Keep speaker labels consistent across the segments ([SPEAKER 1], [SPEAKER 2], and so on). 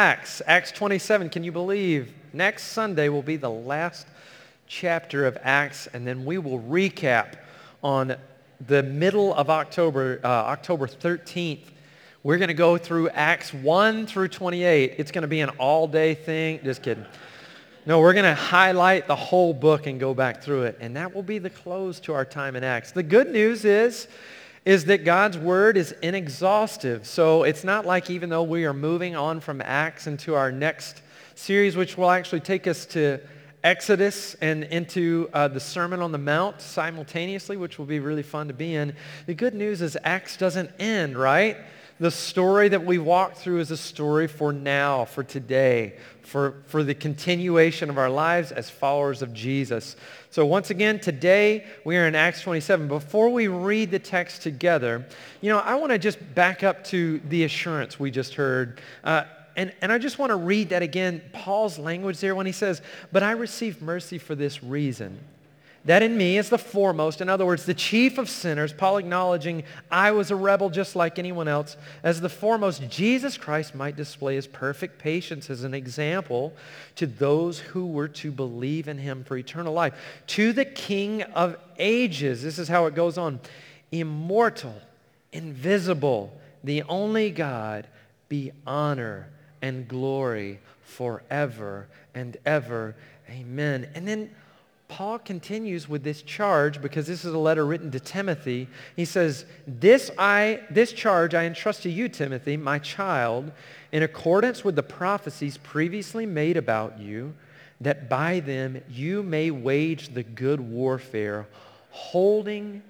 [SPEAKER 1] Acts, Acts 27. Can you believe next Sunday will be the last chapter of Acts, and then we will recap on the middle of October, uh, October 13th. We're going to go through Acts 1 through 28. It's going to be an all-day thing. Just kidding. No, we're going to highlight the whole book and go back through it. And that will be the close to our time in Acts. The good news is, is that God's word is inexhaustive. So it's not like even though we are moving on from Acts into our next series, which will actually take us to Exodus and into uh, the Sermon on the Mount simultaneously, which will be really fun to be in. The good news is Acts doesn't end, right? The story that we walk through is a story for now, for today, for, for the continuation of our lives as followers of Jesus. So once again, today we are in Acts 27. Before we read the text together, you know, I want to just back up to the assurance we just heard. Uh, and, and I just want to read that again, Paul's language there when he says, but I received mercy for this reason that in me is the foremost, in other words, the chief of sinners, Paul acknowledging I was a rebel just like anyone else, as the foremost, Jesus Christ might display his perfect patience as an example to those who were to believe in him for eternal life. To the King of ages, this is how it goes on, immortal, invisible, the only God, be honor and glory forever and ever. Amen. And then Paul continues with this charge because this is a letter written to Timothy. He says, this, I, this charge I entrust to you, Timothy, my child, in accordance with the prophecies previously made about you, that by them you may wage the good warfare, holding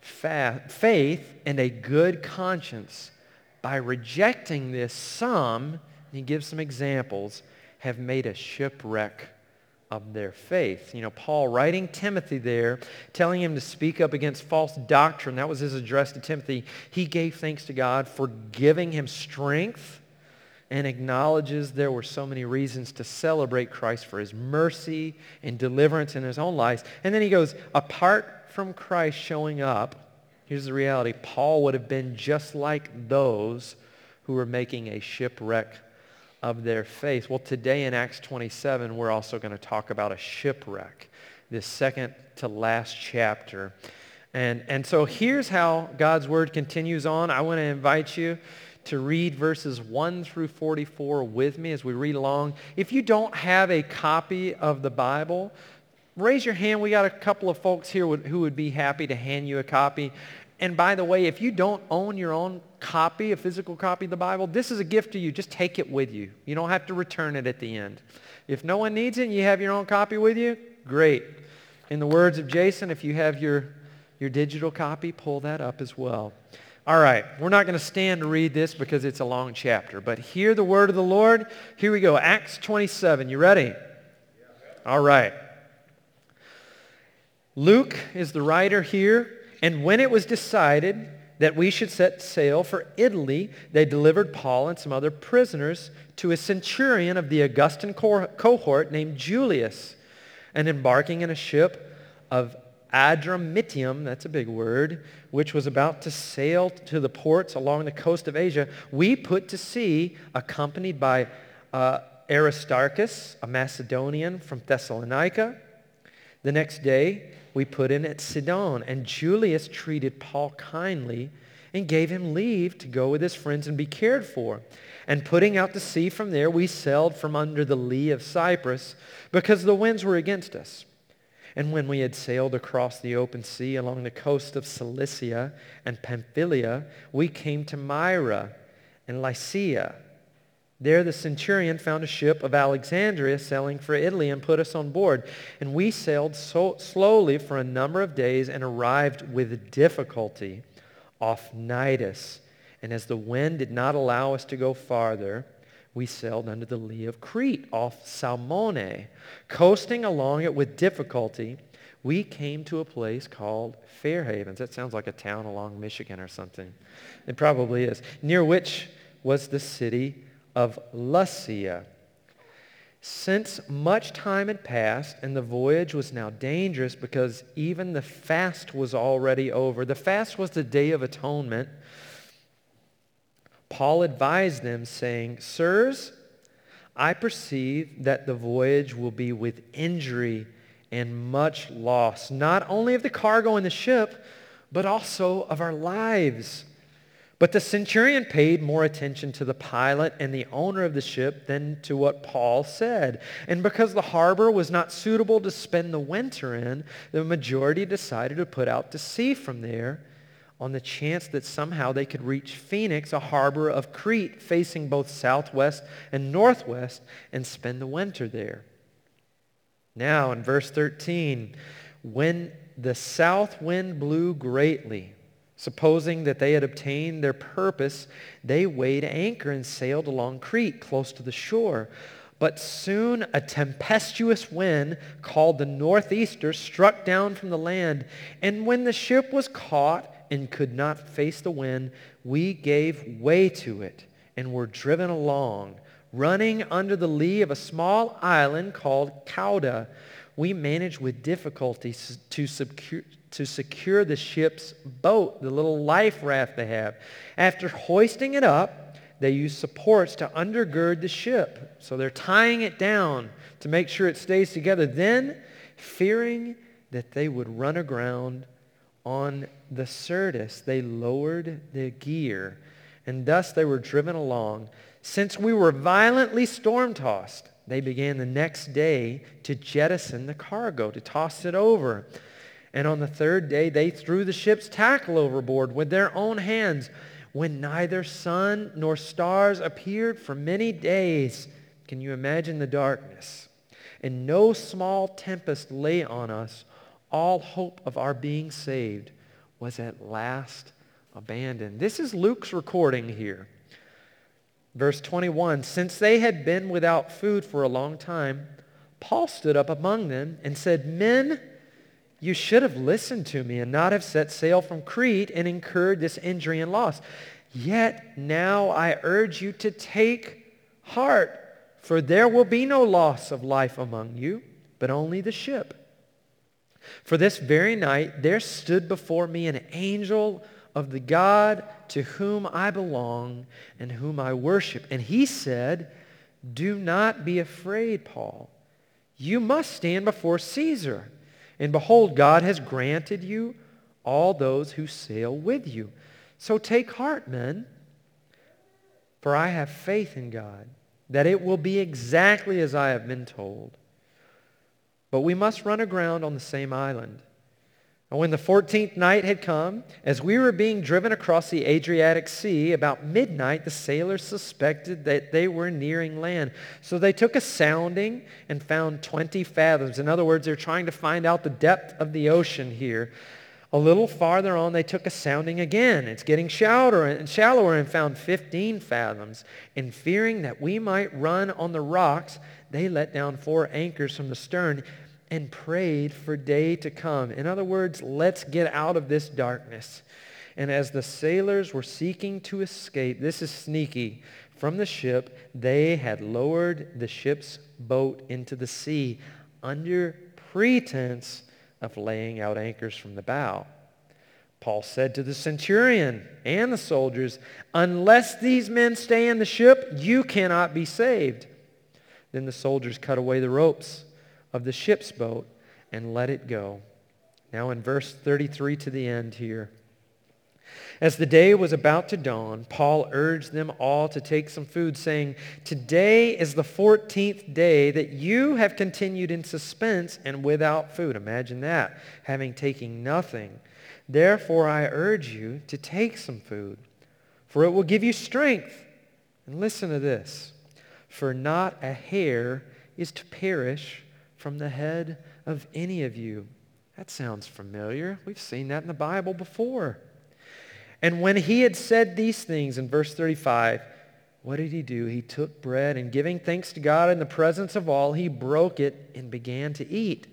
[SPEAKER 1] fa- faith and a good conscience. By rejecting this, some, he gives some examples, have made a shipwreck of their faith. You know, Paul writing Timothy there, telling him to speak up against false doctrine. That was his address to Timothy. He gave thanks to God for giving him strength and acknowledges there were so many reasons to celebrate Christ for his mercy and deliverance in his own life. And then he goes, apart from Christ showing up, here's the reality. Paul would have been just like those who were making a shipwreck of their faith. Well, today in Acts 27, we're also going to talk about a shipwreck, this second to last chapter. And, and so here's how God's word continues on. I want to invite you to read verses 1 through 44 with me as we read along. If you don't have a copy of the Bible, raise your hand. We got a couple of folks here who would be happy to hand you a copy. And by the way, if you don't own your own copy, a physical copy of the Bible, this is a gift to you. Just take it with you. You don't have to return it at the end. If no one needs it and you have your own copy with you, great. In the words of Jason, if you have your, your digital copy, pull that up as well. All right, we're not going to stand to read this because it's a long chapter, but hear the word of the Lord. Here we go, Acts 27. You ready? All right. Luke is the writer here. And when it was decided that we should set sail for Italy, they delivered Paul and some other prisoners to a centurion of the Augustan cohort named Julius. And embarking in a ship of Adramyttium, that's a big word, which was about to sail to the ports along the coast of Asia, we put to sea accompanied by uh, Aristarchus, a Macedonian from Thessalonica. The next day, we put in at Sidon. And Julius treated Paul kindly and gave him leave to go with his friends and be cared for. And putting out to sea from there, we sailed from under the lee of Cyprus because the winds were against us. And when we had sailed across the open sea along the coast of Cilicia and Pamphylia, we came to Myra and Lycia there the centurion found a ship of Alexandria sailing for Italy and put us on board. And we sailed so slowly for a number of days and arrived with difficulty off Cnidus. And as the wind did not allow us to go farther, we sailed under the lee of Crete off Salmone. Coasting along it with difficulty, we came to a place called Fair Havens. That sounds like a town along Michigan or something. It probably is. Near which was the city of Lasea. Since much time had passed and the voyage was now dangerous because even the fast was already over. The fast was the Day of Atonement. Paul advised them, saying, Sirs, I perceive that the voyage will be with injury and much loss, not only of the cargo and the ship, but also of our lives. But the centurion paid more attention to the pilot and the owner of the ship than to what Paul said. And because the harbor was not suitable to spend the winter in, the majority decided to put out to sea from there on the chance that somehow they could reach Phoenix, a harbor of Crete facing both southwest and northwest, and spend the winter there. Now, in verse 13, when the south wind blew greatly, supposing that they had obtained their purpose, they weighed anchor and sailed along Crete, close to the shore. But soon a tempestuous wind called the northeaster struck down from the land. And when the ship was caught and could not face the wind, we gave way to it and were driven along, running under the lee of a small island called Cauda. We managed with difficulty to secure, to secure the ship's boat, the little life raft they have. After hoisting it up, they use supports to undergird the ship. So they're tying it down to make sure it stays together. Then, fearing that they would run aground on the Syrtis, they lowered the gear, and thus they were driven along. Since we were violently storm-tossed, they began the next day to jettison the cargo, to toss it over. And on the third day, they threw the ship's tackle overboard with their own hands when neither sun nor stars appeared for many days. Can you imagine the darkness? And no small tempest lay on us all hope of our being saved was at last abandoned. This is Luke's recording here. Verse 21, since they had been without food for a long time, Paul stood up among them and said, Men, you should have listened to me and not have set sail from Crete and incurred this injury and loss. Yet now I urge you to take heart, for there will be no loss of life among you, but only the ship. For this very night there stood before me an angel of the God to whom I belong and whom I worship. And he said, Do not be afraid, Paul. You must stand before Caesar. And behold, God has granted you all those who sail with you. So take heart, men, for I have faith in God that it will be exactly as I have been told. But we must run aground on the same island. And when the 14th night had come, as we were being driven across the Adriatic Sea, about midnight the sailors suspected that they were nearing land. So they took a sounding and found 20 fathoms. In other words, they're trying to find out the depth of the ocean here. A little farther on, they took a sounding again. It's getting shallower and shallower and found 15 fathoms. And fearing that we might run on the rocks, they let down four anchors from the stern and prayed for day to come. In other words, let's get out of this darkness. And as the sailors were seeking to escape, this is sneaky, from the ship, they had lowered the ship's boat into the sea under pretense of laying out anchors from the bow. Paul said to the centurion and the soldiers, unless these men stay in the ship, you cannot be saved. Then the soldiers cut away the ropes of the ship's boat and let it go. Now in verse 33 to the end here. As the day was about to dawn, Paul urged them all to take some food, saying, Today is the 14th day that you have continued in suspense and without food. Imagine that, having taken nothing. Therefore I urge you to take some food, for it will give you strength. And listen to this. For not a hair is to perish from the head of any of you. That sounds familiar. We've seen that in the Bible before. And when he had said these things in verse 35, what did he do? He took bread and giving thanks to God in the presence of all, he broke it and began to eat.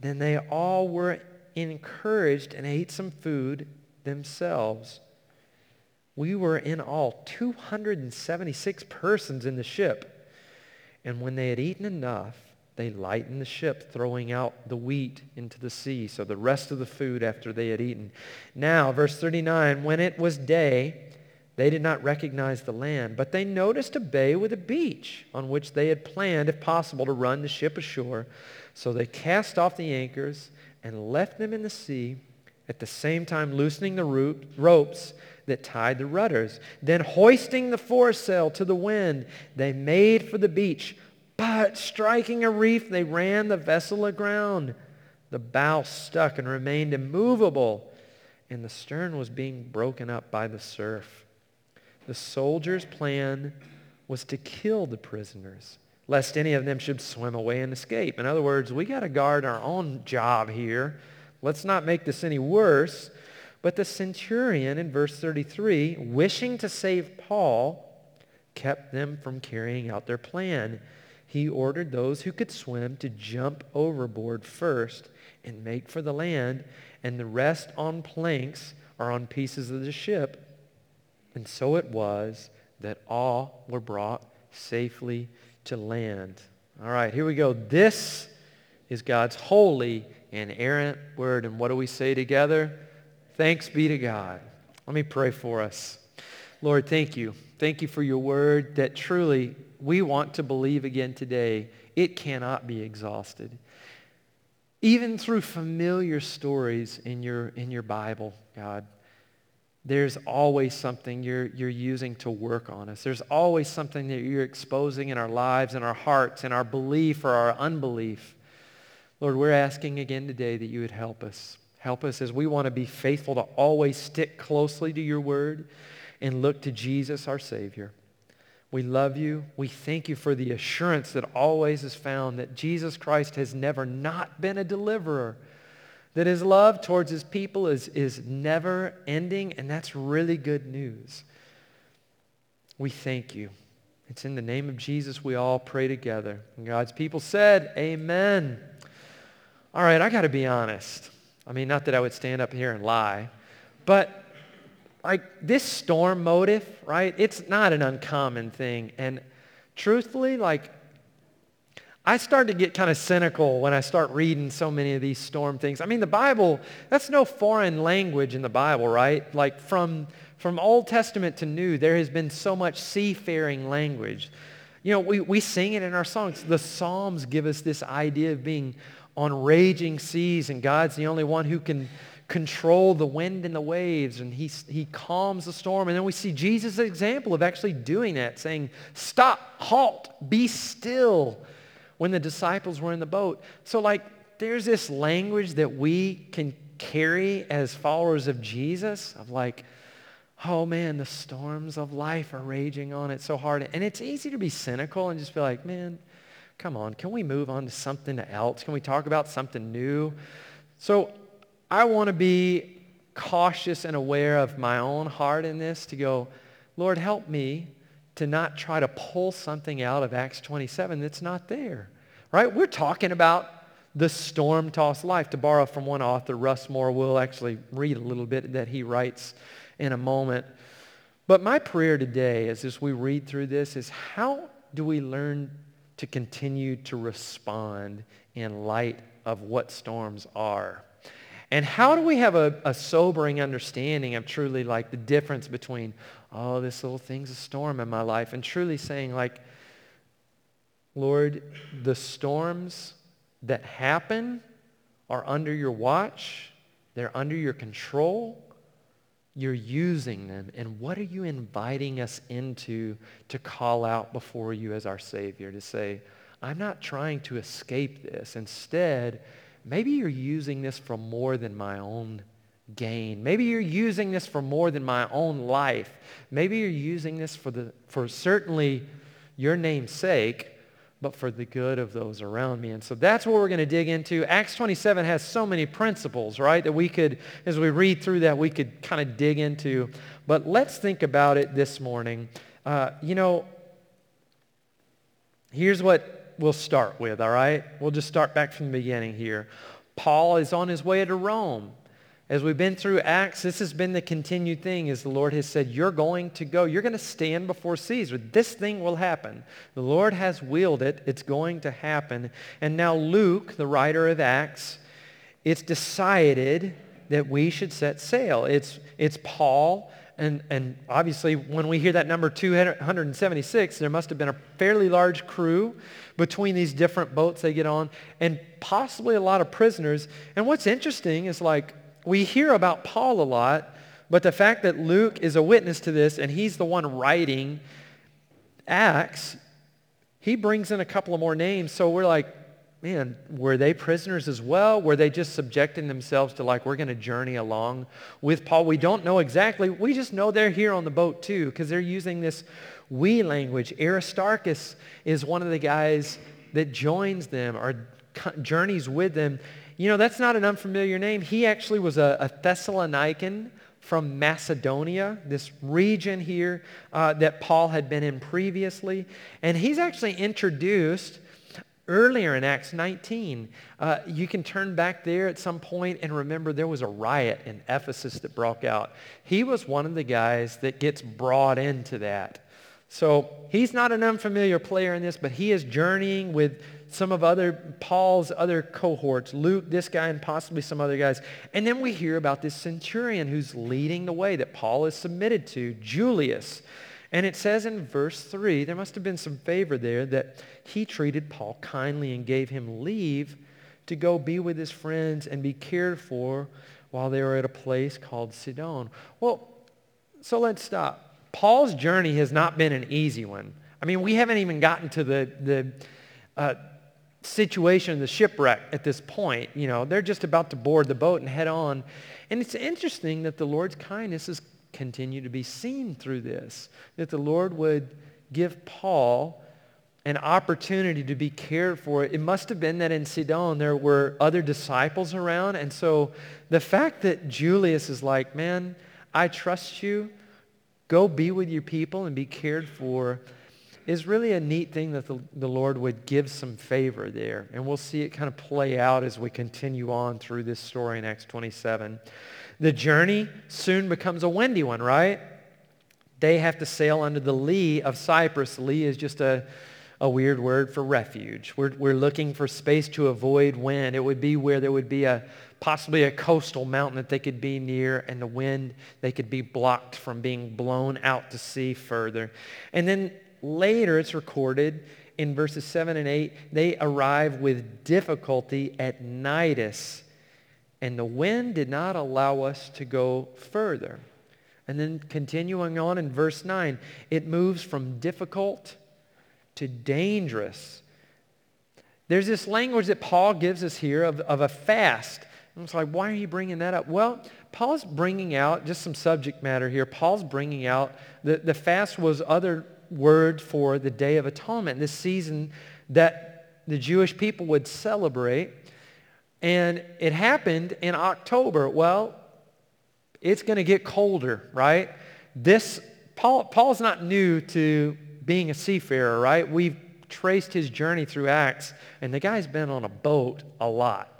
[SPEAKER 1] Then they all were encouraged and ate some food themselves. We were in all 276 persons in the ship. And when they had eaten enough, they lightened the ship, throwing out the wheat into the sea. So the rest of the food after they had eaten. Now, verse 39, when it was day, They did not recognize the land, but they noticed a bay with a beach on which they had planned, if possible, to run the ship ashore. So they cast off the anchors and left them in the sea, at the same time loosening the ropes that tied the rudders. Then hoisting the foresail to the wind, they made for the beach. But striking a reef, they ran the vessel aground. The bow stuck and remained immovable, and the stern was being broken up by the surf. The soldiers' plan was to kill the prisoners, lest any of them should swim away and escape. In other words, we got to guard our own job here. Let's not make this any worse. But the centurion in verse 33, wishing to save Paul, kept them from carrying out their plan. He ordered those who could swim to jump overboard first and make for the land, and the rest on planks or on pieces of the ship and so it was that all were brought safely to land. All right, here we go. This is God's holy and inerrant word. And what do we say together? Thanks be to God. Let me pray for us. Lord, thank you. Thank you for your word that truly we want to believe again today. It cannot be exhausted. Even through familiar stories in your, in your Bible, God, there's always something you're, you're using to work on us. There's always something that you're exposing in our lives, in our hearts, in our belief or our unbelief. Lord, we're asking again today that you would help us. Help us as we want to be faithful to always stick closely to your word and look to Jesus, our Savior. We love you. We thank you for the assurance that always is found that Jesus Christ has never not been a deliverer that his love towards his people is, is never ending, and that's really good news. We thank you. It's in the name of Jesus we all pray together. And God's people said, Amen. All right, I got to be honest. I mean, not that I would stand up here and lie, but like this storm motive, right? It's not an uncommon thing. And truthfully, like I start to get kind of cynical when I start reading so many of these storm things. I mean, the Bible, that's no foreign language in the Bible, right? Like from, from Old Testament to New, there has been so much seafaring language. You know, we, we sing it in our songs. The Psalms give us this idea of being on raging seas, and God's the only one who can control the wind and the waves, and he, he calms the storm. And then we see Jesus' example of actually doing that, saying, stop, halt, be still when the disciples were in the boat. So like there's this language that we can carry as followers of Jesus of like, oh man, the storms of life are raging on it so hard. And it's easy to be cynical and just be like, man, come on, can we move on to something else? Can we talk about something new? So I want to be cautious and aware of my own heart in this to go, Lord, help me to not try to pull something out of Acts 27 that's not there. Right? We're talking about the storm-tossed life. To borrow from one author, Russ Moore, we'll actually read a little bit that he writes in a moment. But my prayer today is as we read through this is how do we learn to continue to respond in light of what storms are? And how do we have a, a, sobering understanding of truly like the difference between, oh, this little thing's a storm in my life, and truly saying like, Lord, the storms that happen are under your watch. They're under your control. You're using them. And what are you inviting us into to call out before you as our Savior? To say, I'm not trying to escape this. Instead, maybe you're using this for more than my own gain. Maybe you're using this for more than my own life. Maybe you're using this for, the, for certainly your name's sake, but for the good of those around me. And so that's what we're going to dig into. Acts 27 has so many principles, right, that we could, as we read through that, we could kind of dig into. But let's think about it this morning. Uh, you know, here's what we'll start with, all right? We'll just start back from the beginning here. Paul is on his way to Rome. As we've been through Acts, this has been the continued thing as the Lord has said, you're going to go. You're going to stand before Caesar. This thing will happen. The Lord has willed it. It's going to happen. And now Luke, the writer of Acts, it's decided that we should set sail. It's, it's Paul and, and obviously when we hear that number 276, there must have been a fairly large crew between these different boats they get on and possibly a lot of prisoners. And what's interesting is like we hear about Paul a lot, but the fact that Luke is a witness to this and he's the one writing Acts, he brings in a couple of more names. So we're like, man, were they prisoners as well? Were they just subjecting themselves to like, we're going to journey along with Paul? We don't know exactly. We just know they're here on the boat too because they're using this we language. Aristarchus is one of the guys that joins them or journeys with them. You know, that's not an unfamiliar name. He actually was a, a Thessalonican from Macedonia, this region here uh, that Paul had been in previously. And he's actually introduced Earlier in Acts 19, uh, you can turn back there at some point and remember there was a riot in Ephesus that broke out. He was one of the guys that gets brought into that. So he's not an unfamiliar player in this, but he is journeying with some of other Paul's other cohorts, Luke, this guy, and possibly some other guys. And then we hear about this centurion who's leading the way that Paul is submitted to, Julius. And it says in verse 3, there must have been some favor there that he treated Paul kindly and gave him leave to go be with his friends and be cared for while they were at a place called Sidon. Well, so let's stop. Paul's journey has not been an easy one. I mean, we haven't even gotten to the, the uh, situation, of the shipwreck at this point. You know, they're just about to board the boat and head on. And it's interesting that the Lord's kindness is continue to be seen through this. That the Lord would give Paul an opportunity to be cared for. It must have been that in Sidon there were other disciples around. And so the fact that Julius is like, man, I trust you. Go be with your people and be cared for is really a neat thing that the, the Lord would give some favor there. And we'll see it kind of play out as we continue on through this story in Acts 27. The journey soon becomes a windy one, right? They have to sail under the lee of Cyprus. Lee is just a, a weird word for refuge. We're, we're looking for space to avoid wind. It would be where there would be a possibly a coastal mountain that they could be near and the wind, they could be blocked from being blown out to sea further. And then later it's recorded in verses 7 and 8, they arrive with difficulty at Cnidus and the wind did not allow us to go further. And then continuing on in verse 9, it moves from difficult to dangerous. There's this language that Paul gives us here of, of a fast. And it's like, why are you bringing that up? Well, Paul's bringing out just some subject matter here. Paul's bringing out the, the fast was other word for the Day of Atonement, this season that the Jewish people would celebrate and it happened in October. Well, it's going to get colder, right? This Paul, Paul's not new to being a seafarer, right? We've traced his journey through Acts, and the guy's been on a boat a lot.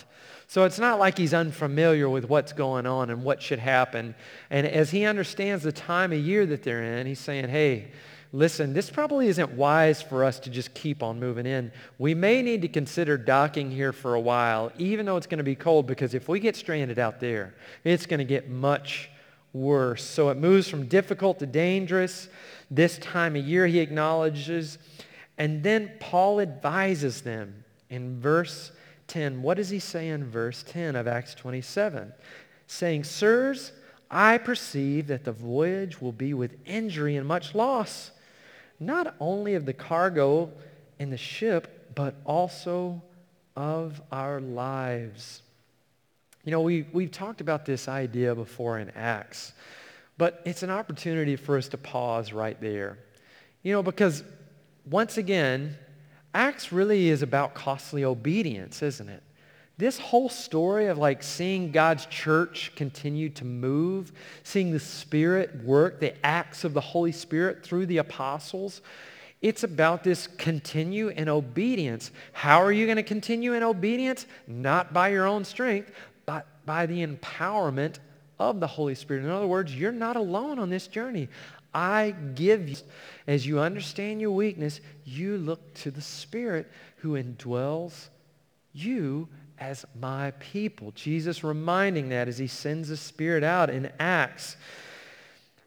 [SPEAKER 1] So it's not like he's unfamiliar with what's going on and what should happen. And as he understands the time of year that they're in, he's saying, hey, listen, this probably isn't wise for us to just keep on moving in. We may need to consider docking here for a while, even though it's going to be cold, because if we get stranded out there, it's going to get much worse. So it moves from difficult to dangerous. This time of year, he acknowledges. And then Paul advises them in verse 10. What does he say in verse 10 of Acts 27? Saying, Sirs, I perceive that the voyage will be with injury and much loss not only of the cargo and the ship, but also of our lives. You know, we, we've talked about this idea before in Acts, but it's an opportunity for us to pause right there. You know, because once again, Acts really is about costly obedience, isn't it? this whole story of like seeing God's church continue to move, seeing the Spirit work, the acts of the Holy Spirit through the apostles, it's about this continue in obedience. How are you going to continue in obedience? Not by your own strength, but by the empowerment of the Holy Spirit. In other words, you're not alone on this journey. I give you, as you understand your weakness, you look to the Spirit who indwells you as my people. Jesus reminding that as he sends the Spirit out in Acts.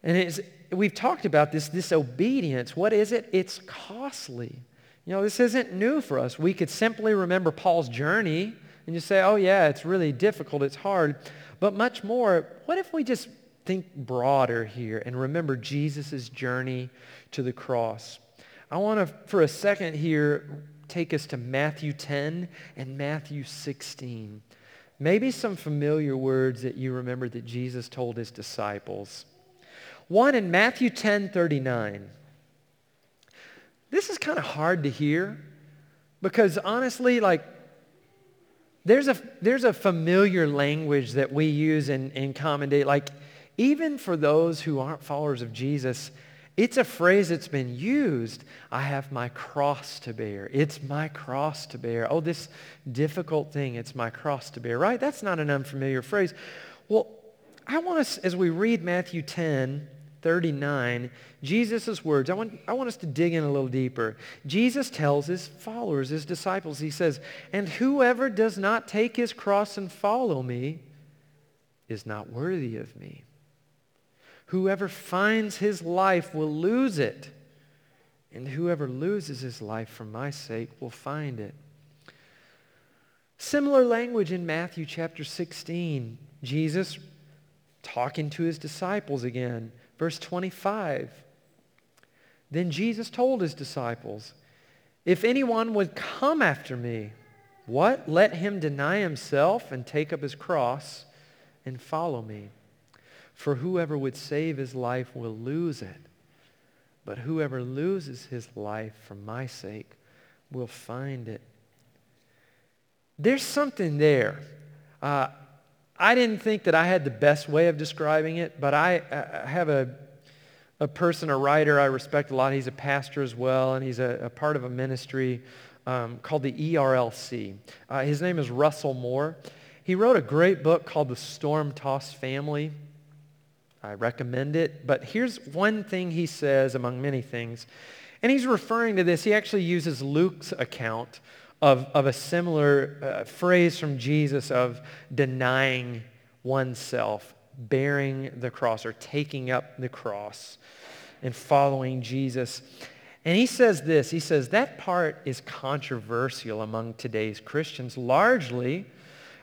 [SPEAKER 1] And it's, we've talked about this, this obedience. What is it? It's costly. You know, this isn't new for us. We could simply remember Paul's journey and just say, oh yeah, it's really difficult, it's hard. But much more, what if we just think broader here and remember Jesus' journey to the cross? I want to, for a second here, take us to Matthew 10 and Matthew 16. Maybe some familiar words that you remember that Jesus told his disciples. One in Matthew 10, 39. This is kind of hard to hear because honestly, like, there's a, there's a familiar language that we use in, in common day. Like, even for those who aren't followers of Jesus, it's a phrase that's been used. I have my cross to bear. It's my cross to bear. Oh, this difficult thing, it's my cross to bear, right? That's not an unfamiliar phrase. Well, I want us, as we read Matthew 10, 39, Jesus' words, I want, I want us to dig in a little deeper. Jesus tells his followers, his disciples, he says, and whoever does not take his cross and follow me is not worthy of me. Whoever finds his life will lose it, and whoever loses his life for my sake will find it. Similar language in Matthew chapter 16. Jesus talking to his disciples again. Verse 25. Then Jesus told his disciples, If anyone would come after me, what? Let him deny himself and take up his cross and follow me. For whoever would save his life will lose it. But whoever loses his life for my sake will find it. There's something there. Uh, I didn't think that I had the best way of describing it, but I, I have a, a person, a writer I respect a lot. He's a pastor as well, and he's a, a part of a ministry um, called the ERLC. Uh, his name is Russell Moore. He wrote a great book called The Storm-Tossed Family. I recommend it. But here's one thing he says among many things. And he's referring to this. He actually uses Luke's account of, of a similar uh, phrase from Jesus of denying oneself, bearing the cross or taking up the cross and following Jesus. And he says this. He says that part is controversial among today's Christians largely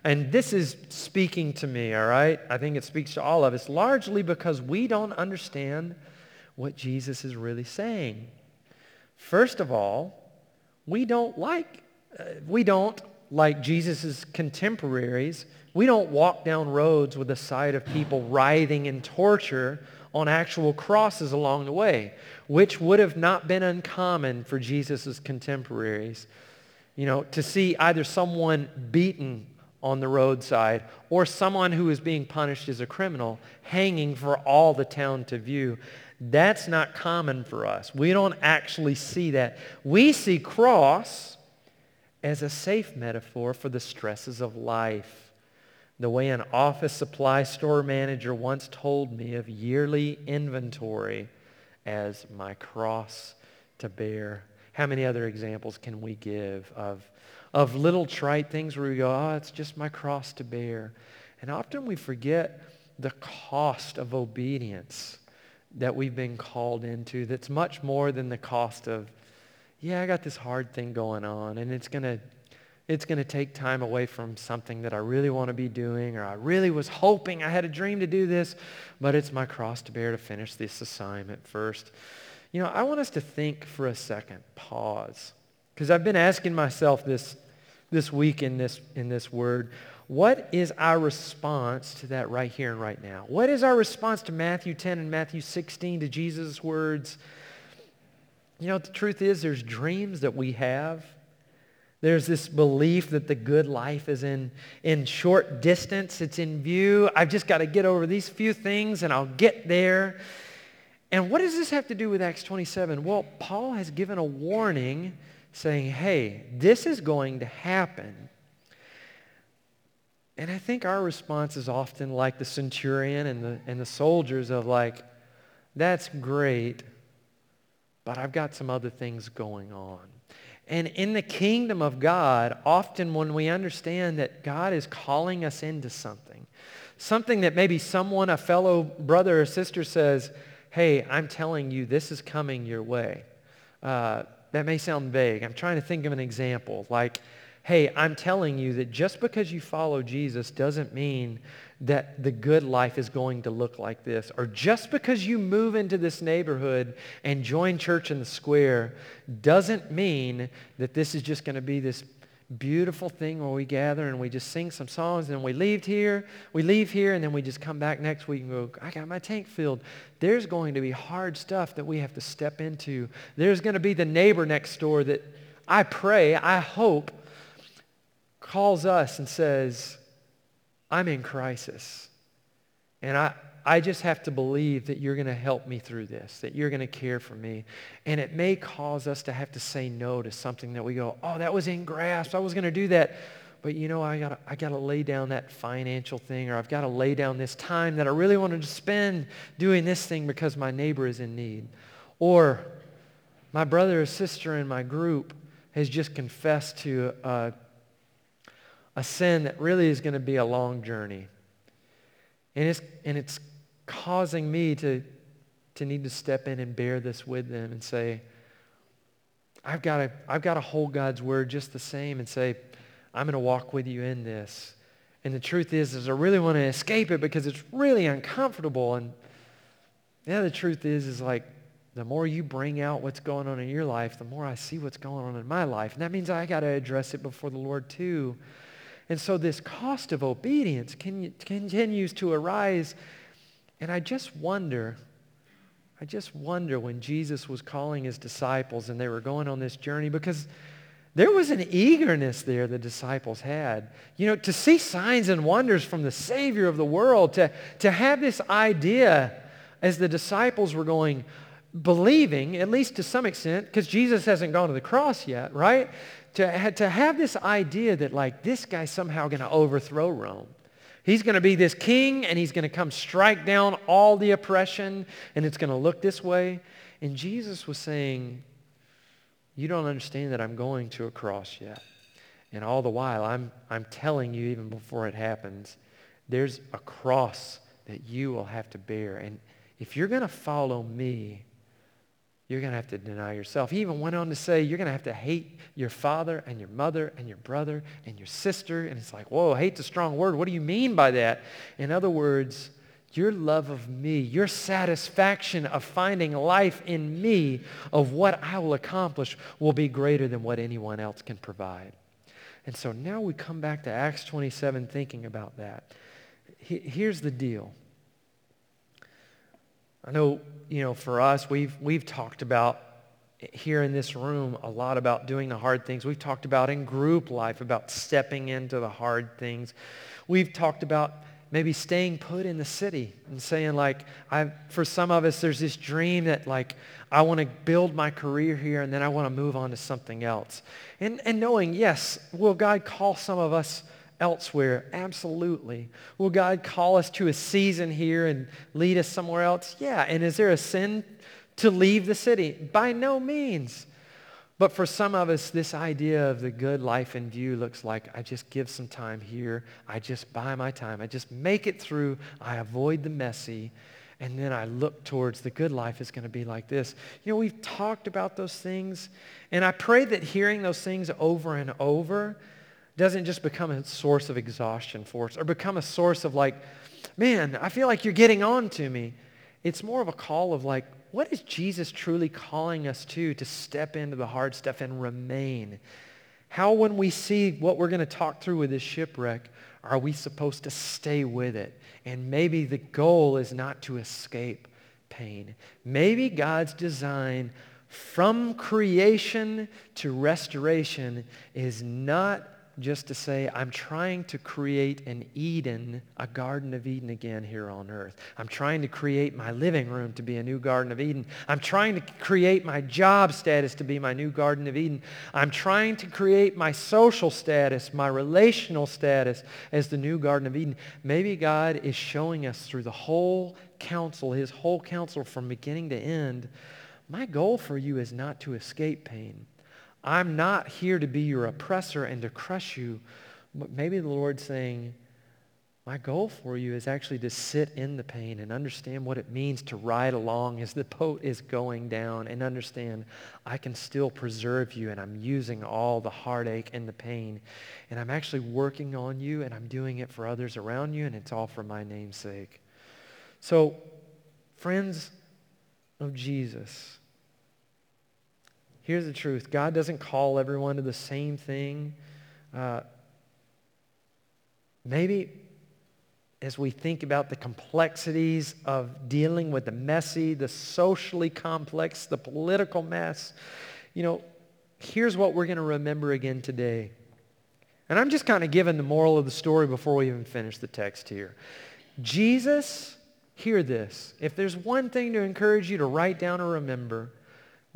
[SPEAKER 1] and this is speaking to me, all right? I think it speaks to all of us, largely because we don't understand what Jesus is really saying. First of all, we don't like, uh, we don't, like Jesus' contemporaries, we don't walk down roads with the sight of people writhing in torture on actual crosses along the way, which would have not been uncommon for Jesus' contemporaries. You know, to see either someone beaten on the roadside or someone who is being punished as a criminal hanging for all the town to view. That's not common for us. We don't actually see that. We see cross as a safe metaphor for the stresses of life. The way an office supply store manager once told me of yearly inventory as my cross to bear. How many other examples can we give of of little trite things where we go, oh, it's just my cross to bear. And often we forget the cost of obedience that we've been called into that's much more than the cost of, yeah, I got this hard thing going on and it's going to it's going to take time away from something that I really want to be doing or I really was hoping I had a dream to do this, but it's my cross to bear to finish this assignment first. You know, I want us to think for a second, pause. Because I've been asking myself this, this week in this, in this word, what is our response to that right here and right now? What is our response to Matthew 10 and Matthew 16, to Jesus' words? You know, the truth is there's dreams that we have. There's this belief that the good life is in, in short distance. It's in view. I've just got to get over these few things and I'll get there. And what does this have to do with Acts 27? Well, Paul has given a warning saying, hey, this is going to happen. And I think our response is often like the centurion and the, and the soldiers of like, that's great, but I've got some other things going on. And in the kingdom of God, often when we understand that God is calling us into something, something that maybe someone, a fellow brother or sister says, hey, I'm telling you, this is coming your way. Uh, that may sound vague. I'm trying to think of an example. Like, hey, I'm telling you that just because you follow Jesus doesn't mean that the good life is going to look like this. Or just because you move into this neighborhood and join church in the square doesn't mean that this is just going to be this beautiful thing where we gather and we just sing some songs and we leave here, we leave here and then we just come back next week and go, I got my tank filled. There's going to be hard stuff that we have to step into. There's going to be the neighbor next door that I pray, I hope, calls us and says, I'm in crisis. And I, I just have to believe that you're going to help me through this, that you're going to care for me. And it may cause us to have to say no to something that we go, oh, that was in grasp. I was going to do that. But you know, I got I to lay down that financial thing or I've got to lay down this time that I really wanted to spend doing this thing because my neighbor is in need. Or my brother or sister in my group has just confessed to a a sin that really is going to be a long journey. And it's, and it's causing me to, to need to step in and bear this with them and say, I've got to, I've got to hold God's word just the same and say, I'm going to walk with you in this. And the truth is, is I really want to escape it because it's really uncomfortable. And yeah, the truth is, is like the more you bring out what's going on in your life, the more I see what's going on in my life. And that means I got to address it before the Lord too. And so this cost of obedience continues to arise. And I just wonder, I just wonder when Jesus was calling his disciples and they were going on this journey because there was an eagerness there the disciples had. You know, to see signs and wonders from the Savior of the world, to, to have this idea as the disciples were going, believing, at least to some extent, because Jesus hasn't gone to the cross yet, right? to, to have this idea that like this guy's somehow going to overthrow Rome. He's going to be this king and he's going to come strike down all the oppression and it's going to look this way. And Jesus was saying, you don't understand that I'm going to a cross yet. And all the while, I'm, I'm telling you even before it happens, there's a cross that you will have to bear. And if you're going to follow me, you're going to have to deny yourself. He even went on to say, you're going to have to hate your father and your mother and your brother and your sister. And it's like, whoa, hate's a strong word. What do you mean by that? In other words, your love of me, your satisfaction of finding life in me, of what I will accomplish, will be greater than what anyone else can provide. And so now we come back to Acts 27 thinking about that. Here's the deal. I know, you know, for us, we've, we've talked about here in this room a lot about doing the hard things. We've talked about in group life about stepping into the hard things. We've talked about maybe staying put in the city and saying like, I, for some of us, there's this dream that like, I want to build my career here and then I want to move on to something else. And, and knowing, yes, will God call some of us elsewhere? Absolutely. Will God call us to a season here and lead us somewhere else? Yeah. And is there a sin to leave the city? By no means. But for some of us, this idea of the good life in view looks like I just give some time here. I just buy my time. I just make it through. I avoid the messy. And then I look towards the good life is going to be like this. You know, we've talked about those things. And I pray that hearing those things over and over doesn't just become a source of exhaustion for us or become a source of like, man, I feel like you're getting on to me. It's more of a call of like, what is Jesus truly calling us to, to step into the hard stuff and remain? How, when we see what we're going to talk through with this shipwreck, are we supposed to stay with it? And maybe the goal is not to escape pain. Maybe God's design from creation to restoration is not just to say, I'm trying to create an Eden, a Garden of Eden again here on earth. I'm trying to create my living room to be a new Garden of Eden. I'm trying to create my job status to be my new Garden of Eden. I'm trying to create my social status, my relational status as the new Garden of Eden. Maybe God is showing us through the whole counsel, his whole counsel from beginning to end, my goal for you is not to escape pain. I'm not here to be your oppressor and to crush you. But maybe the Lord's saying, my goal for you is actually to sit in the pain and understand what it means to ride along as the boat is going down and understand I can still preserve you and I'm using all the heartache and the pain and I'm actually working on you and I'm doing it for others around you and it's all for my name's sake. So, friends of Jesus, here's the truth. God doesn't call everyone to the same thing. Uh, maybe as we think about the complexities of dealing with the messy, the socially complex, the political mess, you know, here's what we're going to remember again today. And I'm just kind of giving the moral of the story before we even finish the text here. Jesus, hear this. If there's one thing to encourage you to write down or remember,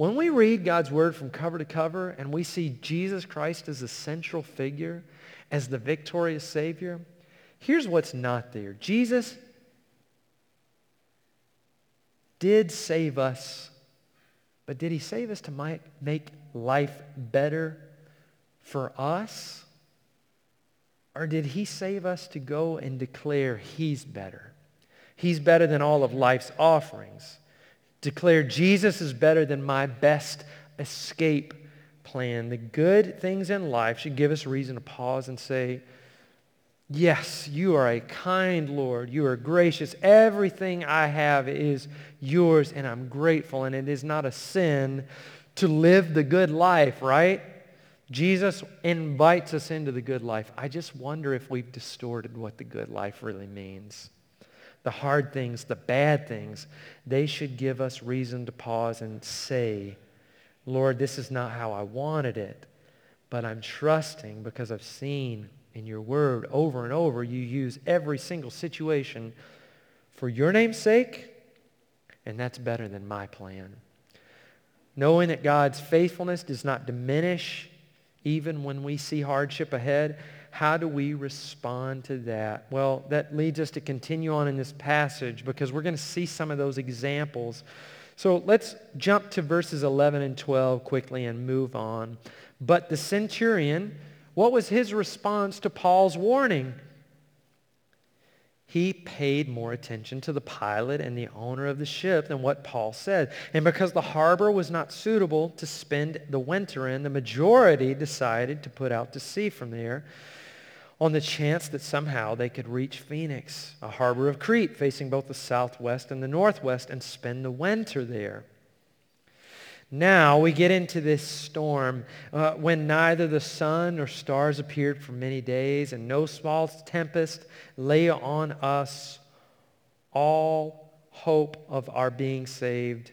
[SPEAKER 1] when we read God's word from cover to cover and we see Jesus Christ as the central figure, as the victorious Savior, Here's what's not there. Jesus did save us, but did he save us to make life better for us? Or did he save us to go and declare he's better? He's better than all of life's offerings. Declare Jesus is better than my best escape plan. The good things in life should give us reason to pause and say, Yes, you are a kind Lord. You are gracious. Everything I have is yours, and I'm grateful. And it is not a sin to live the good life, right? Jesus invites us into the good life. I just wonder if we've distorted what the good life really means. The hard things, the bad things, they should give us reason to pause and say, Lord, this is not how I wanted it, but I'm trusting because I've seen in your word over and over. You use every single situation for your name's sake, and that's better than my plan. Knowing that God's faithfulness does not diminish even when we see hardship ahead, how do we respond to that? Well, that leads us to continue on in this passage because we're going to see some of those examples. So let's jump to verses 11 and 12 quickly and move on. But the centurion what was his response to Paul's warning? He paid more attention to the pilot and the owner of the ship than what Paul said. And because the harbor was not suitable to spend the winter in, the majority decided to put out to sea from there on the chance that somehow they could reach Phoenix, a harbor of Crete facing both the southwest and the northwest, and spend the winter there. Now we get into this storm uh, when neither the sun nor stars appeared for many days and no small tempest lay on us. All hope of our being saved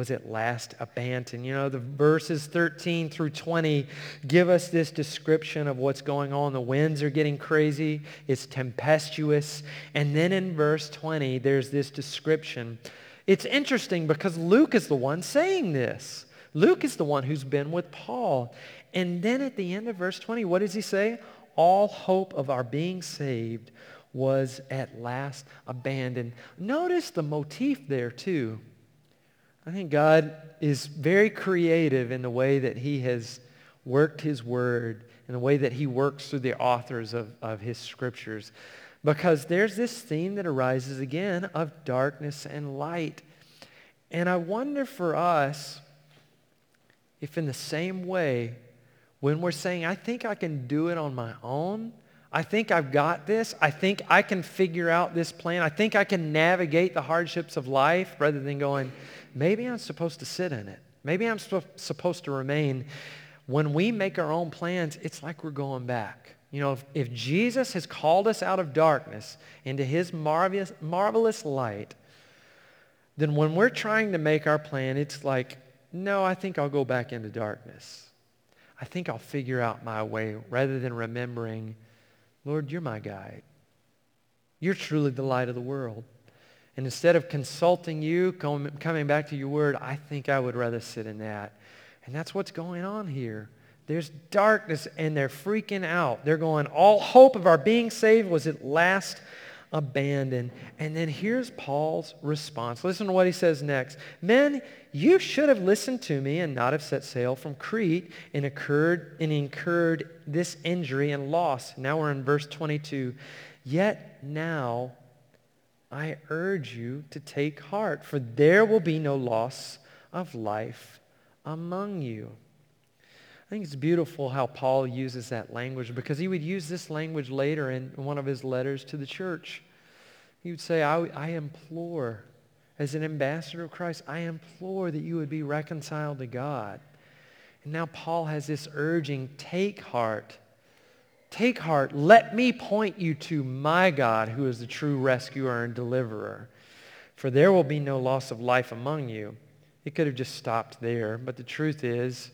[SPEAKER 1] was at last abandoned. You know, the verses 13 through 20 give us this description of what's going on. The winds are getting crazy. It's tempestuous. And then in verse 20, there's this description it's interesting because Luke is the one saying this. Luke is the one who's been with Paul. And then at the end of verse 20, what does he say? All hope of our being saved was at last abandoned. Notice the motif there too. I think God is very creative in the way that he has worked his word, in the way that he works through the authors of, of his scriptures. Because there's this theme that arises again of darkness and light. And I wonder for us if in the same way, when we're saying, I think I can do it on my own, I think I've got this, I think I can figure out this plan, I think I can navigate the hardships of life rather than going, maybe I'm supposed to sit in it. Maybe I'm supposed to remain. When we make our own plans, it's like we're going back. You know, if, if Jesus has called us out of darkness into his marvelous, marvelous light, then when we're trying to make our plan, it's like, no, I think I'll go back into darkness. I think I'll figure out my way rather than remembering, Lord, you're my guide. You're truly the light of the world. And instead of consulting you, coming back to your word, I think I would rather sit in that. And that's what's going on here. There's darkness and they're freaking out. They're going, all hope of our being saved was at last abandoned. And then here's Paul's response. Listen to what he says next. Men, you should have listened to me and not have set sail from Crete and incurred, and incurred this injury and loss. Now we're in verse 22. Yet now I urge you to take heart, for there will be no loss of life among you. I think it's beautiful how Paul uses that language because he would use this language later in one of his letters to the church. He would say, I, I implore, as an ambassador of Christ, I implore that you would be reconciled to God. And now Paul has this urging, take heart. Take heart. Let me point you to my God who is the true rescuer and deliverer. For there will be no loss of life among you. It could have just stopped there, but the truth is,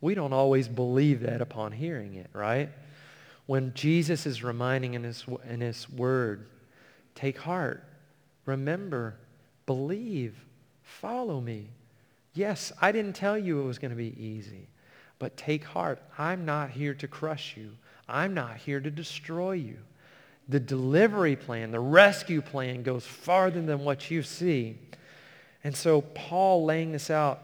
[SPEAKER 1] we don't always believe that upon hearing it, right? When Jesus is reminding in his, in his word, take heart, remember, believe, follow me. Yes, I didn't tell you it was going to be easy, but take heart. I'm not here to crush you. I'm not here to destroy you. The delivery plan, the rescue plan goes farther than what you see. And so Paul laying this out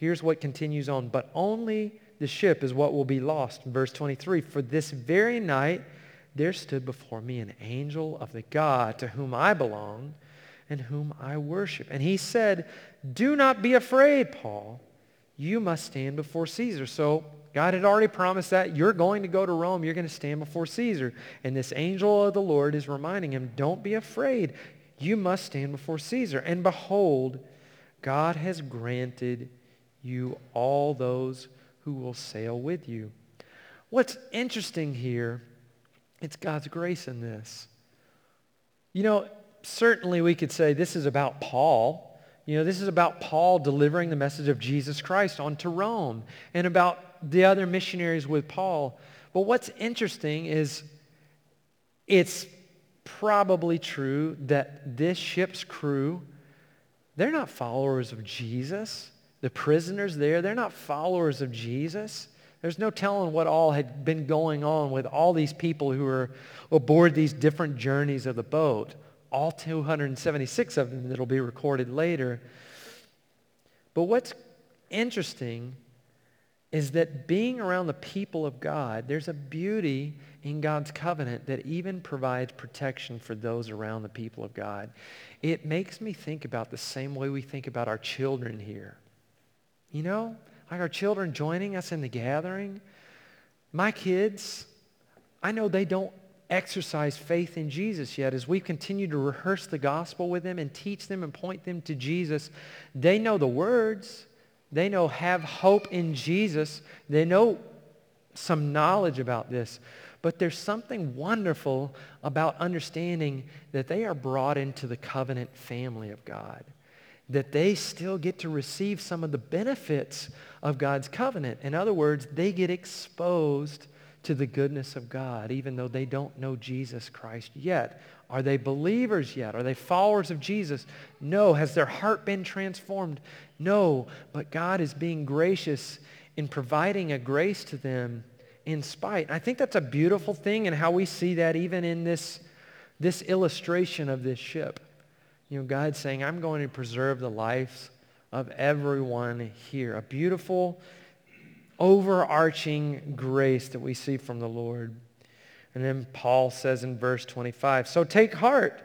[SPEAKER 1] Here's what continues on. But only the ship is what will be lost. Verse 23, For this very night there stood before me an angel of the God to whom I belong and whom I worship. And he said, Do not be afraid, Paul. You must stand before Caesar. So God had already promised that you're going to go to Rome. You're going to stand before Caesar. And this angel of the Lord is reminding him, don't be afraid. You must stand before Caesar. And behold, God has granted you all those who will sail with you. What's interesting here, it's God's grace in this. You know, certainly we could say this is about Paul. You know, this is about Paul delivering the message of Jesus Christ onto Rome and about the other missionaries with Paul. But what's interesting is it's probably true that this ship's crew, they're not followers of Jesus. The prisoners there, they're not followers of Jesus. There's no telling what all had been going on with all these people who were aboard these different journeys of the boat. All 276 of them that'll be recorded later. But what's interesting is that being around the people of God, there's a beauty in God's covenant that even provides protection for those around the people of God. It makes me think about the same way we think about our children here. You know, like our children joining us in the gathering. My kids, I know they don't exercise faith in Jesus yet. As we continue to rehearse the gospel with them and teach them and point them to Jesus, they know the words. They know have hope in Jesus. They know some knowledge about this. But there's something wonderful about understanding that they are brought into the covenant family of God that they still get to receive some of the benefits of God's covenant. In other words, they get exposed to the goodness of God, even though they don't know Jesus Christ yet. Are they believers yet? Are they followers of Jesus? No. Has their heart been transformed? No. But God is being gracious in providing a grace to them in spite. I think that's a beautiful thing and how we see that even in this, this illustration of this ship. You know, God's saying, I'm going to preserve the lives of everyone here. A beautiful, overarching grace that we see from the Lord. And then Paul says in verse 25, So take heart,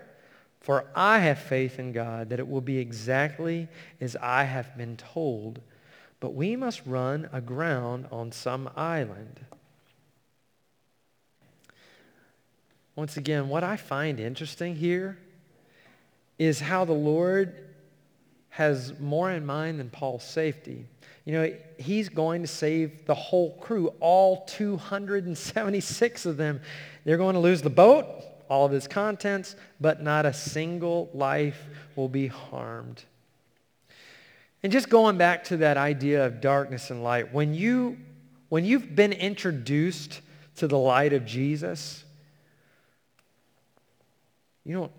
[SPEAKER 1] for I have faith in God that it will be exactly as I have been told. But we must run aground on some island. Once again, what I find interesting here is how the Lord has more in mind than Paul's safety. You know, he's going to save the whole crew, all 276 of them. They're going to lose the boat, all of its contents, but not a single life will be harmed. And just going back to that idea of darkness and light, when, you, when you've been introduced to the light of Jesus, you don't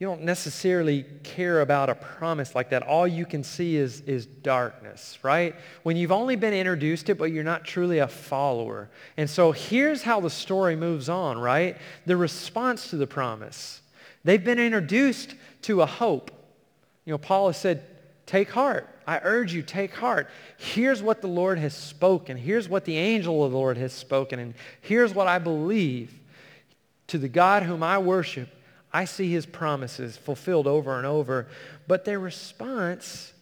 [SPEAKER 1] you don't necessarily care about a promise like that. All you can see is, is darkness, right? When you've only been introduced to it, but you're not truly a follower. And so here's how the story moves on, right? The response to the promise. They've been introduced to a hope. You know, Paul has said, take heart. I urge you, take heart. Here's what the Lord has spoken. Here's what the angel of the Lord has spoken. And here's what I believe. To the God whom I worship, I see his promises fulfilled over and over. But their response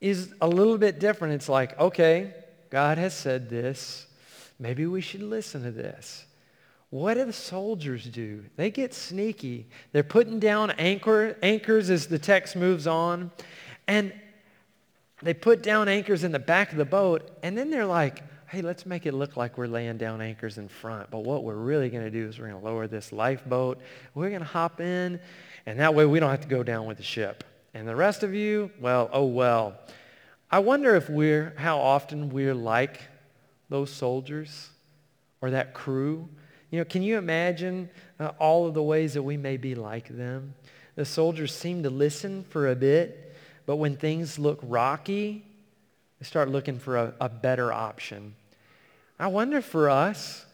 [SPEAKER 1] is a little bit different. It's like, okay, God has said this. Maybe we should listen to this. What do the soldiers do? They get sneaky. They're putting down anchor, anchors as the text moves on. And they put down anchors in the back of the boat. And then they're like, hey, let's make it look like we're laying down anchors in front. But what we're really going to do is we're going to lower this lifeboat. We're going to hop in, and that way we don't have to go down with the ship. And the rest of you, well, oh well. I wonder if we're, how often we're like those soldiers or that crew. You know, can you imagine uh, all of the ways that we may be like them? The soldiers seem to listen for a bit, but when things look rocky, they start looking for a, a better option. I wonder for us,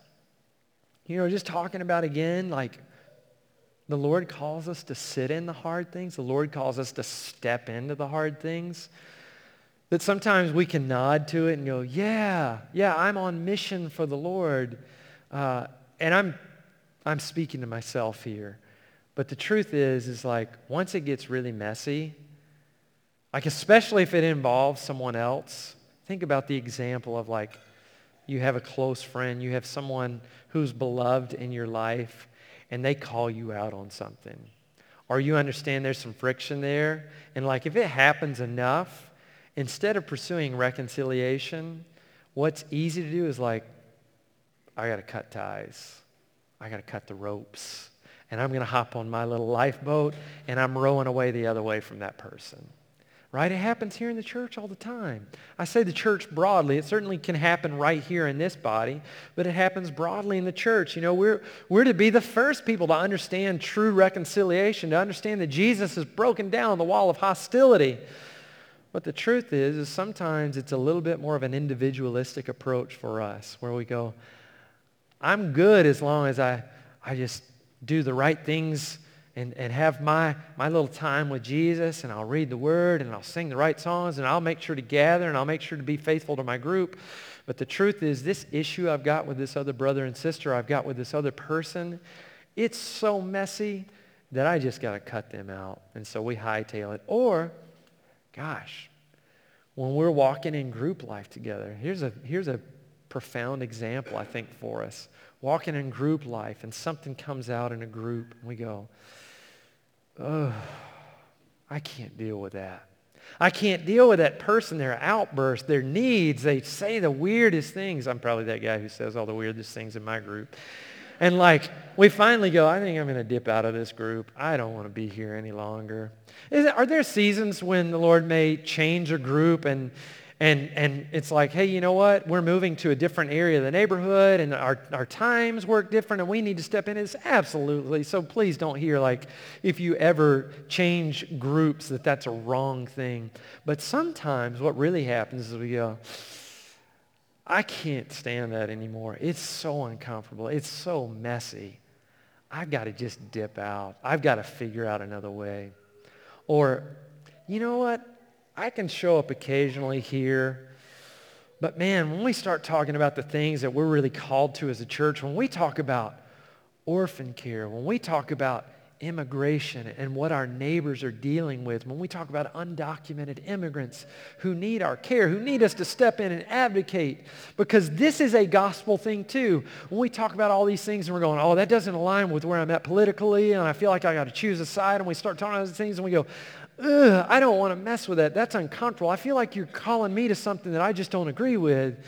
[SPEAKER 1] you know, just talking about again, like the Lord calls us to sit in the hard things. The Lord calls us to step into the hard things. That sometimes we can nod to it and go, yeah, yeah, I'm on mission for the Lord. Uh, and I'm, I'm speaking to myself here. But the truth is, is like once it gets really messy, like especially if it involves someone else, think about the example of like you have a close friend, you have someone who's beloved in your life, and they call you out on something. Or you understand there's some friction there, and like if it happens enough, instead of pursuing reconciliation, what's easy to do is like, I got to cut ties. I got to cut the ropes. And I'm going to hop on my little lifeboat, and I'm rowing away the other way from that person right? It happens here in the church all the time. I say the church broadly. It certainly can happen right here in this body, but it happens broadly in the church. You know, we're, we're to be the first people to understand true reconciliation, to understand that Jesus has broken down the wall of hostility. But the truth is, is sometimes it's a little bit more of an individualistic approach for us, where we go, I'm good as long as I, I just do the right things and, and have my, my little time with Jesus and I'll read the word and I'll sing the right songs and I'll make sure to gather and I'll make sure to be faithful to my group. But the truth is this issue I've got with this other brother and sister, I've got with this other person, it's so messy that I just got to cut them out. And so we hightail it. Or, gosh, when we're walking in group life together, here's a, here's a profound example, I think, for us. Walking in group life and something comes out in a group and we go, oh, I can't deal with that. I can't deal with that person, their outbursts, their needs. They say the weirdest things. I'm probably that guy who says all the weirdest things in my group. And like, we finally go, I think I'm going to dip out of this group. I don't want to be here any longer. Are there seasons when the Lord may change a group and and, and it's like, hey, you know what? We're moving to a different area of the neighborhood and our, our times work different and we need to step in. It's absolutely. So please don't hear like if you ever change groups that that's a wrong thing. But sometimes what really happens is we go, I can't stand that anymore. It's so uncomfortable. It's so messy. I've got to just dip out. I've got to figure out another way. Or, you know what? I can show up occasionally here. But man, when we start talking about the things that we're really called to as a church, when we talk about orphan care, when we talk about immigration and what our neighbors are dealing with, when we talk about undocumented immigrants who need our care, who need us to step in and advocate, because this is a gospel thing too. When we talk about all these things and we're going, oh, that doesn't align with where I'm at politically, and I feel like I got to choose a side, and we start talking about these things and we go, Ugh, I don't want to mess with that. That's uncomfortable. I feel like you're calling me to something that I just don't agree with.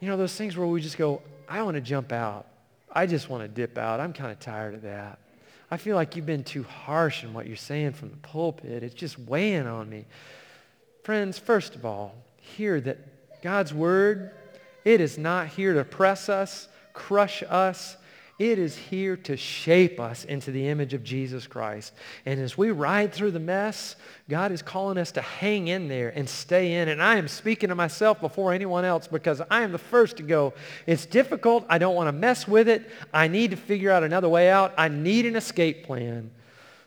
[SPEAKER 1] You know, those things where we just go, I want to jump out. I just want to dip out. I'm kind of tired of that. I feel like you've been too harsh in what you're saying from the pulpit. It's just weighing on me. Friends, first of all, hear that God's word, it is not here to press us, crush us, It is here to shape us into the image of Jesus Christ. And as we ride through the mess, God is calling us to hang in there and stay in. And I am speaking to myself before anyone else because I am the first to go, it's difficult. I don't want to mess with it. I need to figure out another way out. I need an escape plan.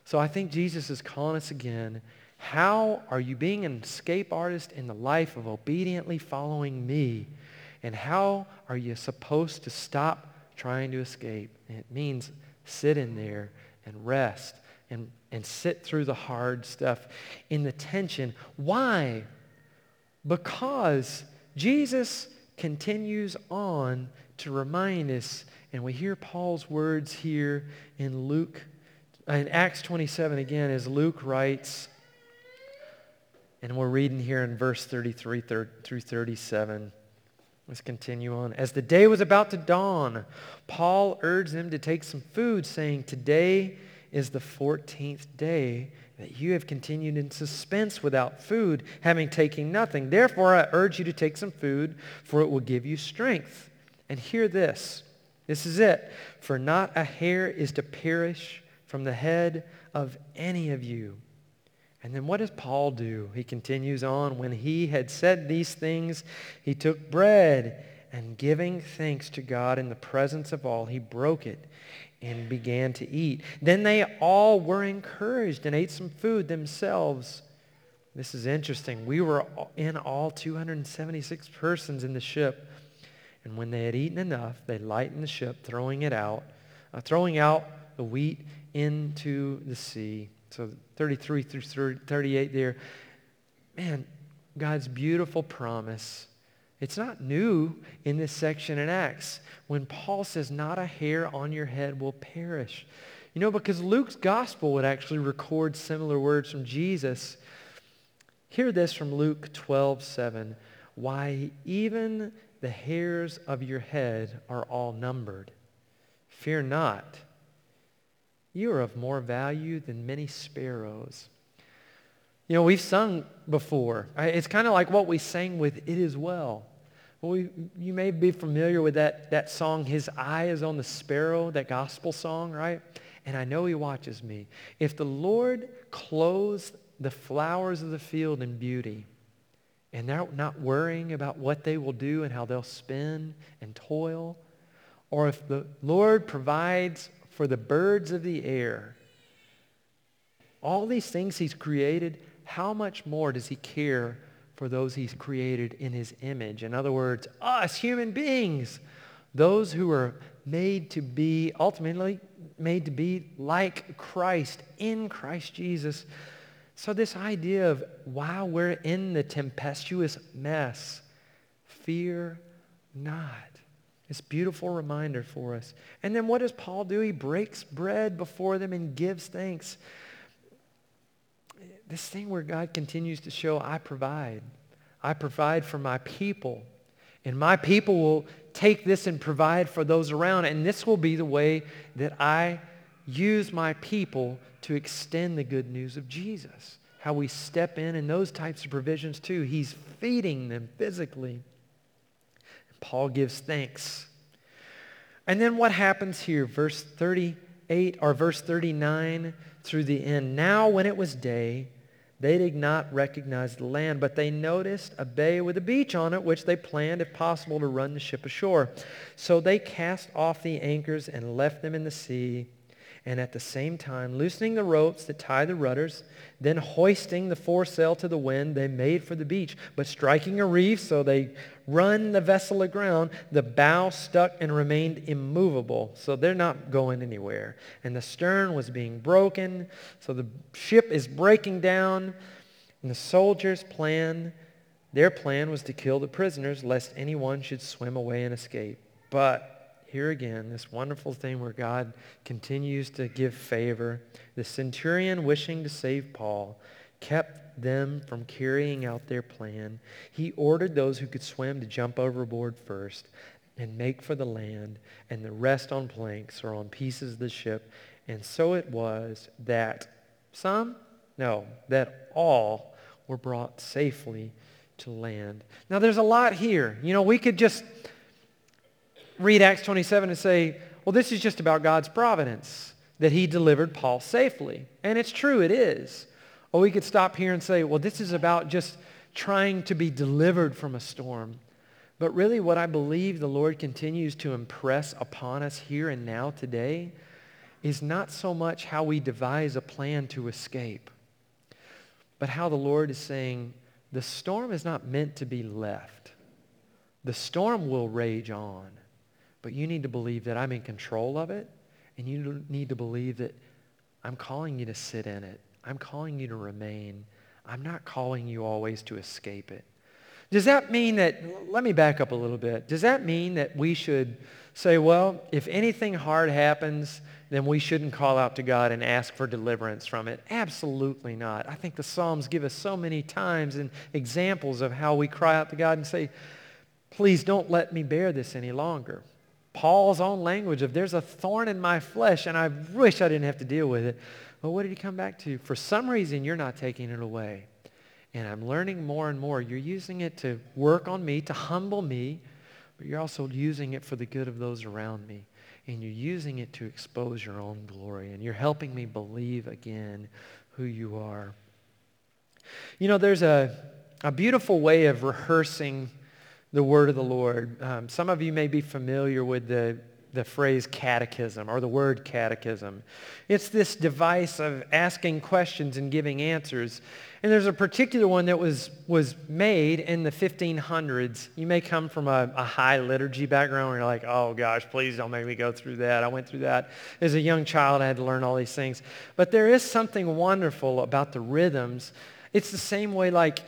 [SPEAKER 1] So I think Jesus is calling us again. How are you being an escape artist in the life of obediently following me? And how are you supposed to stop trying to escape. It means sit in there and rest and, and sit through the hard stuff in the tension. Why? Because Jesus continues on to remind us, and we hear Paul's words here in Luke, in Acts 27 again, as Luke writes, and we're reading here in verse 33 through 37. Let's continue on. As the day was about to dawn, Paul urged them to take some food, saying, Today is the 14th day that you have continued in suspense without food, having taken nothing. Therefore, I urge you to take some food, for it will give you strength. And hear this. This is it. For not a hair is to perish from the head of any of you. And then what does Paul do? He continues on. When he had said these things, he took bread and giving thanks to God in the presence of all, he broke it and began to eat. Then they all were encouraged and ate some food themselves. This is interesting. We were in all 276 persons in the ship. And when they had eaten enough, they lightened the ship, throwing it out, uh, throwing out the wheat into the sea. So 33 through 38 there. Man, God's beautiful promise. It's not new in this section in Acts when Paul says, not a hair on your head will perish. You know, because Luke's gospel would actually record similar words from Jesus. Hear this from Luke 12, 7. Why, even the hairs of your head are all numbered. Fear not. You are of more value than many sparrows. You know, we've sung before. It's kind of like what we sang with It Is Well. well we, you may be familiar with that, that song, His Eye is on the Sparrow, that gospel song, right? And I know he watches me. If the Lord clothes the flowers of the field in beauty, and they're not worrying about what they will do and how they'll spin and toil, or if the Lord provides for the birds of the air. All these things he's created, how much more does he care for those he's created in his image? In other words, us human beings, those who are made to be, ultimately made to be like Christ, in Christ Jesus. So this idea of while we're in the tempestuous mess, fear not. This beautiful reminder for us. And then what does Paul do? He breaks bread before them and gives thanks. This thing where God continues to show, I provide. I provide for my people. And my people will take this and provide for those around. And this will be the way that I use my people to extend the good news of Jesus. How we step in and those types of provisions too. He's feeding them physically. Paul gives thanks. And then what happens here? Verse 38 or verse 39 through the end. Now when it was day, they did not recognize the land, but they noticed a bay with a beach on it, which they planned, if possible, to run the ship ashore. So they cast off the anchors and left them in the sea and at the same time loosening the ropes that tie the rudders, then hoisting the foresail to the wind, they made for the beach. But striking a reef, so they run the vessel aground, the bow stuck and remained immovable. So they're not going anywhere. And the stern was being broken, so the ship is breaking down. And the soldiers' plan, their plan was to kill the prisoners, lest anyone should swim away and escape. But here again, this wonderful thing where God continues to give favor. The centurion wishing to save Paul kept them from carrying out their plan. He ordered those who could swim to jump overboard first and make for the land, and the rest on planks or on pieces of the ship. And so it was that some, no, that all were brought safely to land. Now there's a lot here. You know, we could just read Acts 27 and say, well, this is just about God's providence, that he delivered Paul safely. And it's true, it is. Or we could stop here and say, well, this is about just trying to be delivered from a storm. But really what I believe the Lord continues to impress upon us here and now today is not so much how we devise a plan to escape, but how the Lord is saying, the storm is not meant to be left. The storm will rage on, but you need to believe that I'm in control of it, and you need to believe that I'm calling you to sit in it. I'm calling you to remain. I'm not calling you always to escape it. Does that mean that, let me back up a little bit. Does that mean that we should say, well, if anything hard happens, then we shouldn't call out to God and ask for deliverance from it? Absolutely not. I think the Psalms give us so many times and examples of how we cry out to God and say, please don't let me bear this any longer. Paul's own language of there's a thorn in my flesh and I wish I didn't have to deal with it. But what did he come back to? For some reason, you're not taking it away. And I'm learning more and more. You're using it to work on me, to humble me, but you're also using it for the good of those around me. And you're using it to expose your own glory. And you're helping me believe again who you are. You know, there's a, a beautiful way of rehearsing the word of the Lord. Um, some of you may be familiar with the the phrase catechism or the word catechism. It's this device of asking questions and giving answers. And there's a particular one that was, was made in the 1500s. You may come from a, a high liturgy background where you're like, oh gosh, please don't make me go through that. I went through that. As a young child, I had to learn all these things. But there is something wonderful about the rhythms. It's the same way like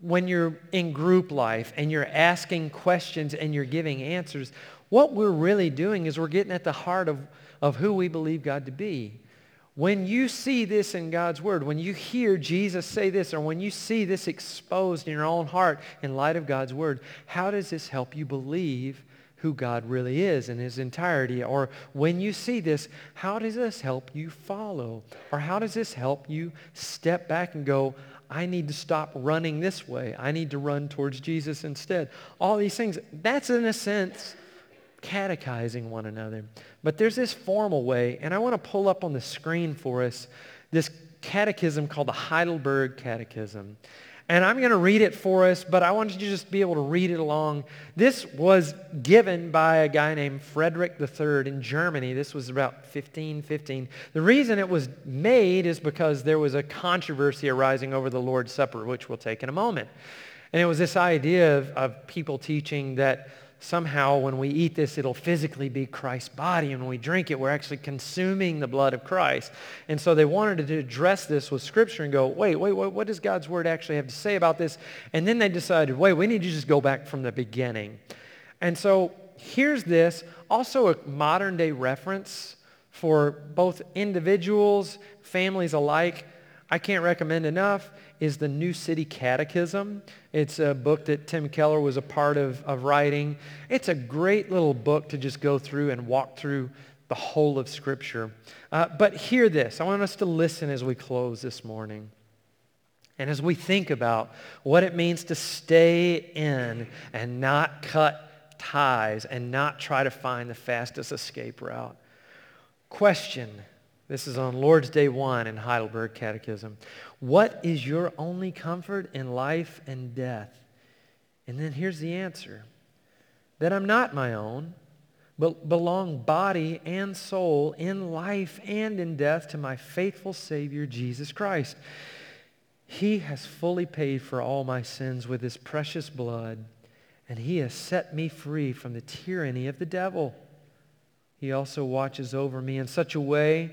[SPEAKER 1] when you're in group life and you're asking questions and you're giving answers, what we're really doing is we're getting at the heart of, of who we believe God to be. When you see this in God's word, when you hear Jesus say this, or when you see this exposed in your own heart in light of God's word, how does this help you believe who God really is in his entirety? Or when you see this, how does this help you follow? Or how does this help you step back and go, I need to stop running this way. I need to run towards Jesus instead. All these things. That's in a sense catechizing one another. But there's this formal way, and I want to pull up on the screen for us this catechism called the Heidelberg Catechism. And I'm going to read it for us, but I want you to just be able to read it along. This was given by a guy named Frederick III in Germany. This was about 1515. The reason it was made is because there was a controversy arising over the Lord's Supper, which we'll take in a moment. And it was this idea of, of people teaching that somehow when we eat this, it'll physically be Christ's body. And when we drink it, we're actually consuming the blood of Christ. And so they wanted to address this with Scripture and go, wait, wait, wait, what does God's Word actually have to say about this? And then they decided, wait, we need to just go back from the beginning. And so here's this, also a modern day reference for both individuals, families alike. I can't recommend enough is the New City Catechism. It's a book that Tim Keller was a part of, of writing. It's a great little book to just go through and walk through the whole of Scripture. Uh, but hear this. I want us to listen as we close this morning. And as we think about what it means to stay in and not cut ties and not try to find the fastest escape route. Question this is on Lord's Day 1 in Heidelberg Catechism. What is your only comfort in life and death? And then here's the answer. That I'm not my own, but belong body and soul in life and in death to my faithful Savior, Jesus Christ. He has fully paid for all my sins with his precious blood, and he has set me free from the tyranny of the devil. He also watches over me in such a way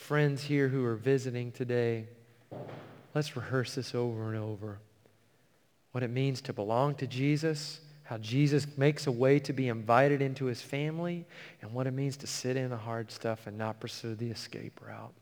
[SPEAKER 1] friends here who are visiting today, let's rehearse this over and over. What it means to belong to Jesus, how Jesus makes a way to be invited into his family and what it means to sit in the hard stuff and not pursue the escape route.